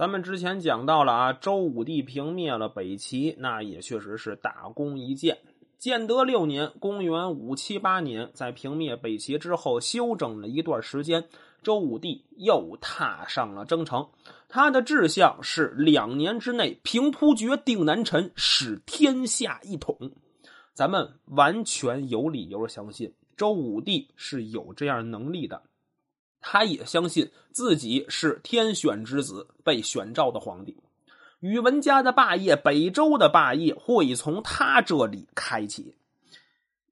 咱们之前讲到了啊，周武帝平灭了北齐，那也确实是大功一件。建德六年（公元五七八年），在平灭北齐之后，休整了一段时间，周武帝又踏上了征程。他的志向是两年之内平突厥、定南陈，使天下一统。咱们完全有理由相信，周武帝是有这样能力的。他也相信自己是天选之子，被选召的皇帝。宇文家的霸业，北周的霸业会从他这里开启。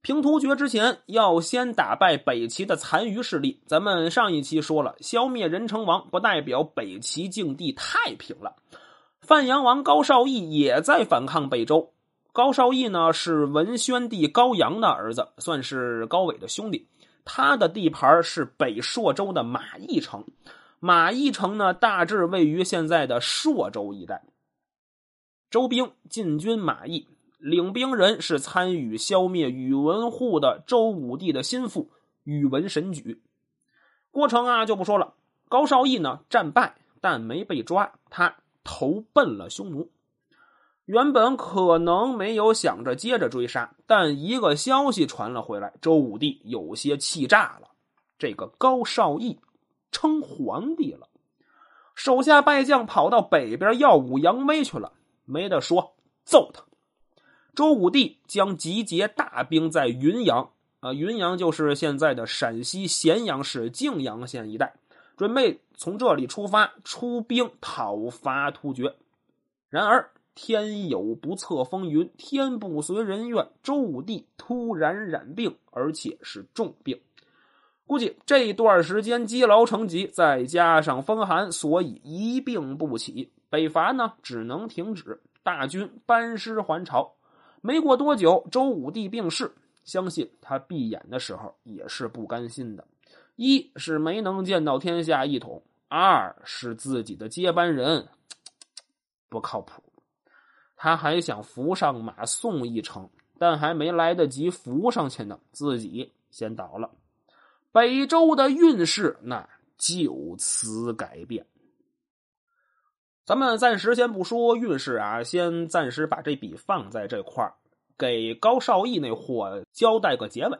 平突厥之前，要先打败北齐的残余势力。咱们上一期说了，消灭任城王不代表北齐境地太平了。范阳王高绍义也在反抗北周。高绍义呢，是文宣帝高阳的儿子，算是高纬的兄弟。他的地盘是北朔州的马邑城。马邑城呢，大致位于现在的朔州一带。周兵进军马邑，领兵人是参与消灭宇文护的周武帝的心腹宇文神举。过程啊就不说了。高绍义呢战败，但没被抓，他投奔了匈奴。原本可能没有想着接着追杀，但一个消息传了回来，周武帝有些气炸了。这个高绍义称皇帝了，手下败将跑到北边耀武扬威去了。没得说，揍他！周武帝将集结大兵在云阳，啊，云阳就是现在的陕西咸阳市泾阳县一带，准备从这里出发出兵讨伐突厥。然而天有不测风云，天不随人愿，周武帝突然染病，而且是重病。估计这段时间积劳成疾，再加上风寒，所以一病不起。北伐呢，只能停止，大军班师还朝。没过多久，周武帝病逝。相信他闭眼的时候也是不甘心的：一是没能见到天下一统；二是自己的接班人 不靠谱。他还想扶上马送一程，但还没来得及扶上去呢，自己先倒了。北周的运势那就此改变。咱们暂时先不说运势啊，先暂时把这笔放在这块，给高绍义那货交代个结尾。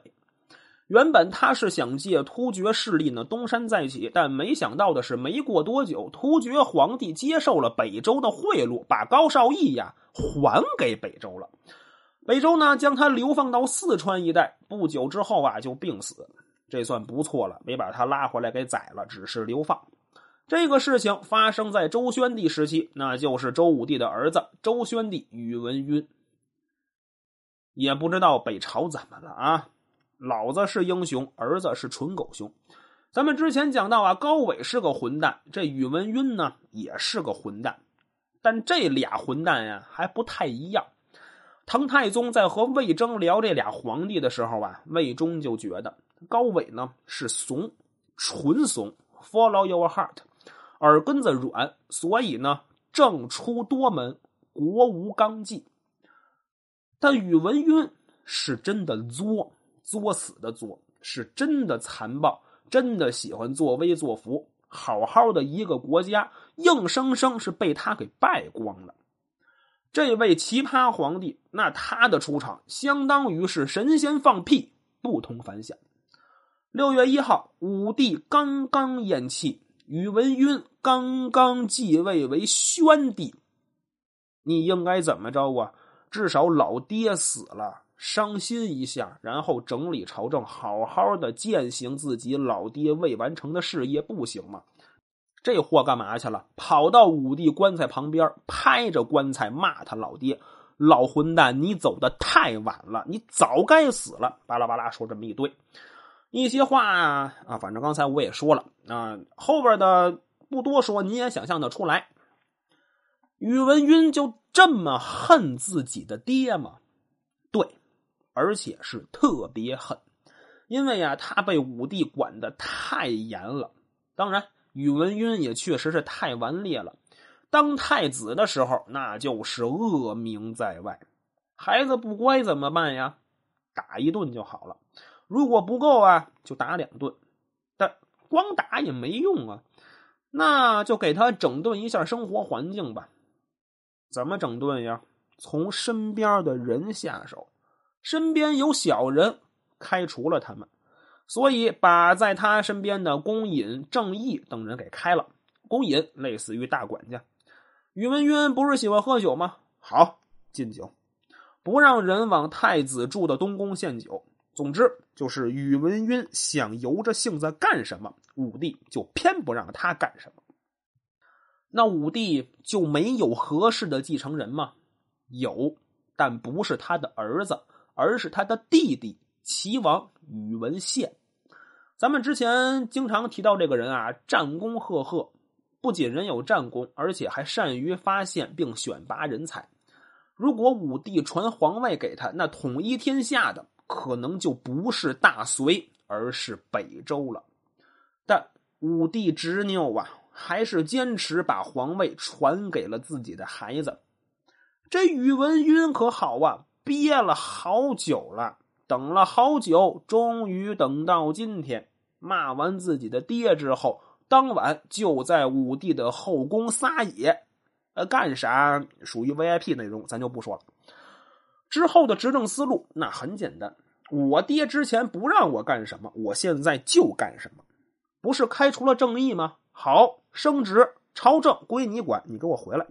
原本他是想借突厥势力呢东山再起，但没想到的是，没过多久，突厥皇帝接受了北周的贿赂，把高绍义呀还给北周了。北周呢将他流放到四川一带，不久之后啊就病死，这算不错了，没把他拉回来给宰了，只是流放。这个事情发生在周宣帝时期，那就是周武帝的儿子周宣帝宇文赟。也不知道北朝怎么了啊！老子是英雄，儿子是纯狗熊。咱们之前讲到啊，高纬是个混蛋，这宇文赟呢也是个混蛋，但这俩混蛋呀还不太一样。唐太宗在和魏征聊这俩皇帝的时候啊，魏征就觉得高纬呢是怂，纯怂，Follow your heart。耳根子软，所以呢，政出多门，国无纲纪。但宇文赟是真的作，作死的作，是真的残暴，真的喜欢作威作福。好好的一个国家，硬生生是被他给败光了。这位奇葩皇帝，那他的出场相当于是神仙放屁，不同凡响。六月一号，武帝刚刚咽气。宇文赟刚刚继位为宣帝，你应该怎么着啊？至少老爹死了，伤心一下，然后整理朝政，好好的践行自己老爹未完成的事业，不行吗？这货干嘛去了？跑到武帝棺材旁边，拍着棺材骂他老爹：“老混蛋，你走的太晚了，你早该死了！”巴拉巴拉说这么一堆。一些话啊，反正刚才我也说了啊，后边的不多说，你也想象的出来。宇文赟就这么恨自己的爹吗？而且是特别狠，因为啊，他被武帝管的太严了。当然，宇文赟也确实是太顽劣了。当太子的时候，那就是恶名在外。孩子不乖怎么办呀？打一顿就好了。如果不够啊，就打两顿，但光打也没用啊。那就给他整顿一下生活环境吧。怎么整顿呀？从身边的人下手。身边有小人，开除了他们，所以把在他身边的公尹、郑义等人给开了。公尹类似于大管家。宇文赟不是喜欢喝酒吗？好，禁酒，不让人往太子住的东宫献酒。总之，就是宇文赟想由着性子干什么，武帝就偏不让他干什么。那武帝就没有合适的继承人吗？有，但不是他的儿子。而是他的弟弟齐王宇文宪。咱们之前经常提到这个人啊，战功赫赫，不仅人有战功，而且还善于发现并选拔人才。如果武帝传皇位给他，那统一天下的可能就不是大隋，而是北周了。但武帝执拗啊，还是坚持把皇位传给了自己的孩子。这宇文赟可好啊！憋了好久了，等了好久，终于等到今天。骂完自己的爹之后，当晚就在武帝的后宫撒野。呃，干啥属于 VIP 内容，咱就不说了。之后的执政思路那很简单：我爹之前不让我干什么，我现在就干什么。不是开除了正义吗？好，升职，朝政归你管，你给我回来。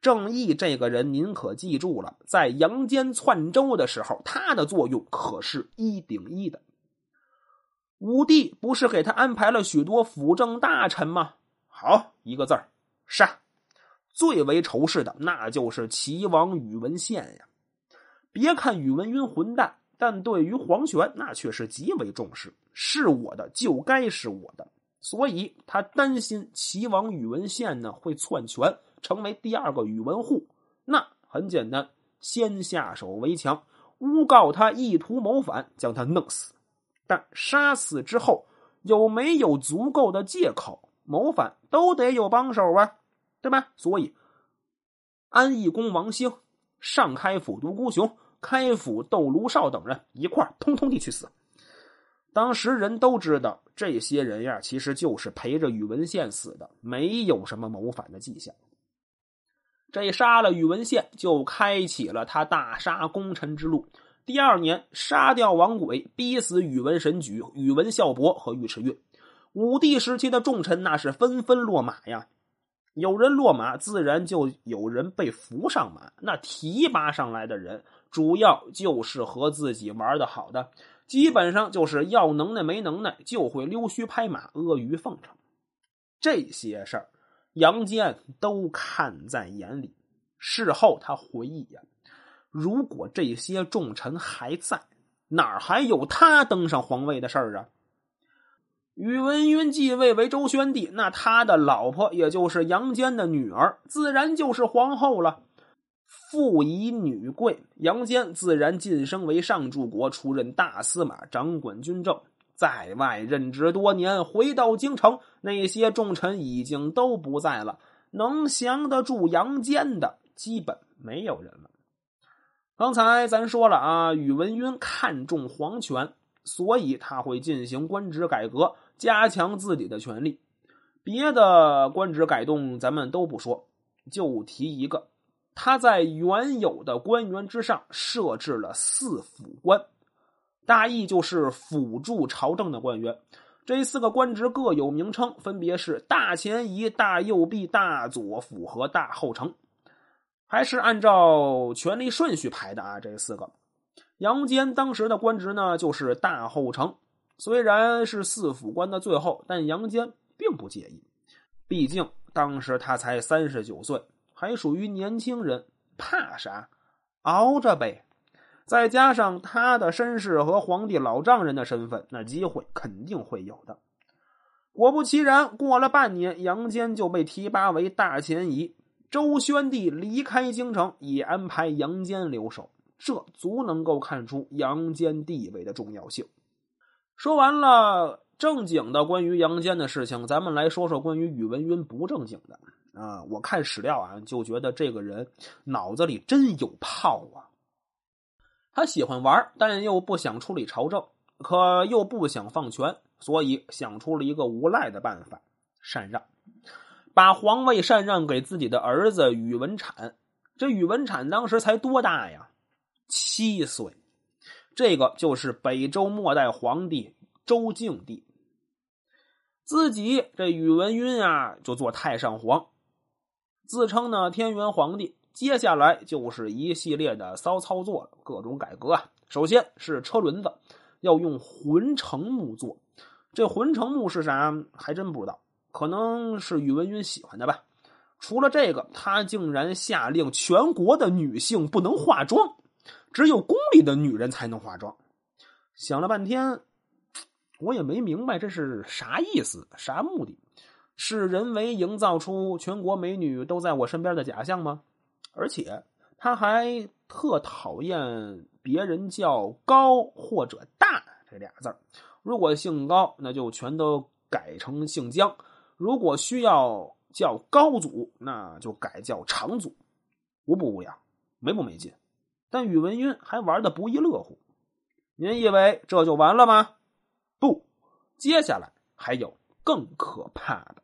郑义这个人，您可记住了，在杨坚篡周的时候，他的作用可是一顶一的。武帝不是给他安排了许多辅政大臣吗？好，一个字儿杀。最为仇视的那就是齐王宇文宪呀。别看宇文赟混蛋，但对于皇权那却是极为重视。是我的就该是我的，所以他担心齐王宇文宪呢会篡权。成为第二个宇文护，那很简单，先下手为强，诬告他意图谋反，将他弄死。但杀死之后，有没有足够的借口谋反，都得有帮手啊，对吧？所以，安义公王兴、上开府独孤雄、开府窦卢绍等人一块通通地去死。当时人都知道，这些人呀，其实就是陪着宇文宪死的，没有什么谋反的迹象。这杀了宇文宪，就开启了他大杀功臣之路。第二年，杀掉王轨，逼死宇文神举、宇文孝伯和尉迟运。武帝时期的重臣那是纷纷落马呀。有人落马，自然就有人被扶上马。那提拔上来的人，主要就是和自己玩的好的，基本上就是要能耐没能耐，就会溜须拍马、阿谀奉承。这些事儿。杨坚都看在眼里。事后他回忆呀，如果这些重臣还在，哪还有他登上皇位的事儿啊？宇文赟继位为周宣帝，那他的老婆也就是杨坚的女儿，自然就是皇后了。父以女贵，杨坚自然晋升为上柱国，出任大司马，掌管军政。在外任职多年，回到京城，那些重臣已经都不在了，能降得住杨坚的，基本没有人了。刚才咱说了啊，宇文赟看重皇权，所以他会进行官职改革，加强自己的权力。别的官职改动咱们都不说，就提一个，他在原有的官员之上设置了四府官。大意就是辅助朝政的官员，这四个官职各有名称，分别是大前仪、大右弼、大左辅和大后丞，还是按照权力顺序排的啊？这四个，杨坚当时的官职呢，就是大后丞。虽然是四府官的最后，但杨坚并不介意，毕竟当时他才三十九岁，还属于年轻人，怕啥？熬着呗。再加上他的身世和皇帝老丈人的身份，那机会肯定会有的。果不其然，过了半年，杨坚就被提拔为大前仪。周宣帝离开京城，也安排杨坚留守，这足能够看出杨坚地位的重要性。说完了正经的关于杨坚的事情，咱们来说说关于宇文赟不正经的啊。我看史料啊，就觉得这个人脑子里真有泡啊。他喜欢玩，但又不想处理朝政，可又不想放权，所以想出了一个无赖的办法——禅让。把皇位禅让给自己的儿子宇文产。这宇文产当时才多大呀？七岁。这个就是北周末代皇帝周敬帝。自己这宇文赟啊，就做太上皇，自称呢天元皇帝。接下来就是一系列的骚操作了，各种改革啊。首先是车轮子要用浑成木做，这浑成木是啥？还真不知道，可能是宇文赟喜欢的吧。除了这个，他竟然下令全国的女性不能化妆，只有宫里的女人才能化妆。想了半天，我也没明白这是啥意思、啥目的？是人为营造出全国美女都在我身边的假象吗？而且他还特讨厌别人叫高或者大这俩字如果姓高，那就全都改成姓姜；如果需要叫高祖，那就改叫长祖。无不无呀，没不没劲。但宇文赟还玩的不亦乐乎。您以为这就完了吗？不，接下来还有更可怕的。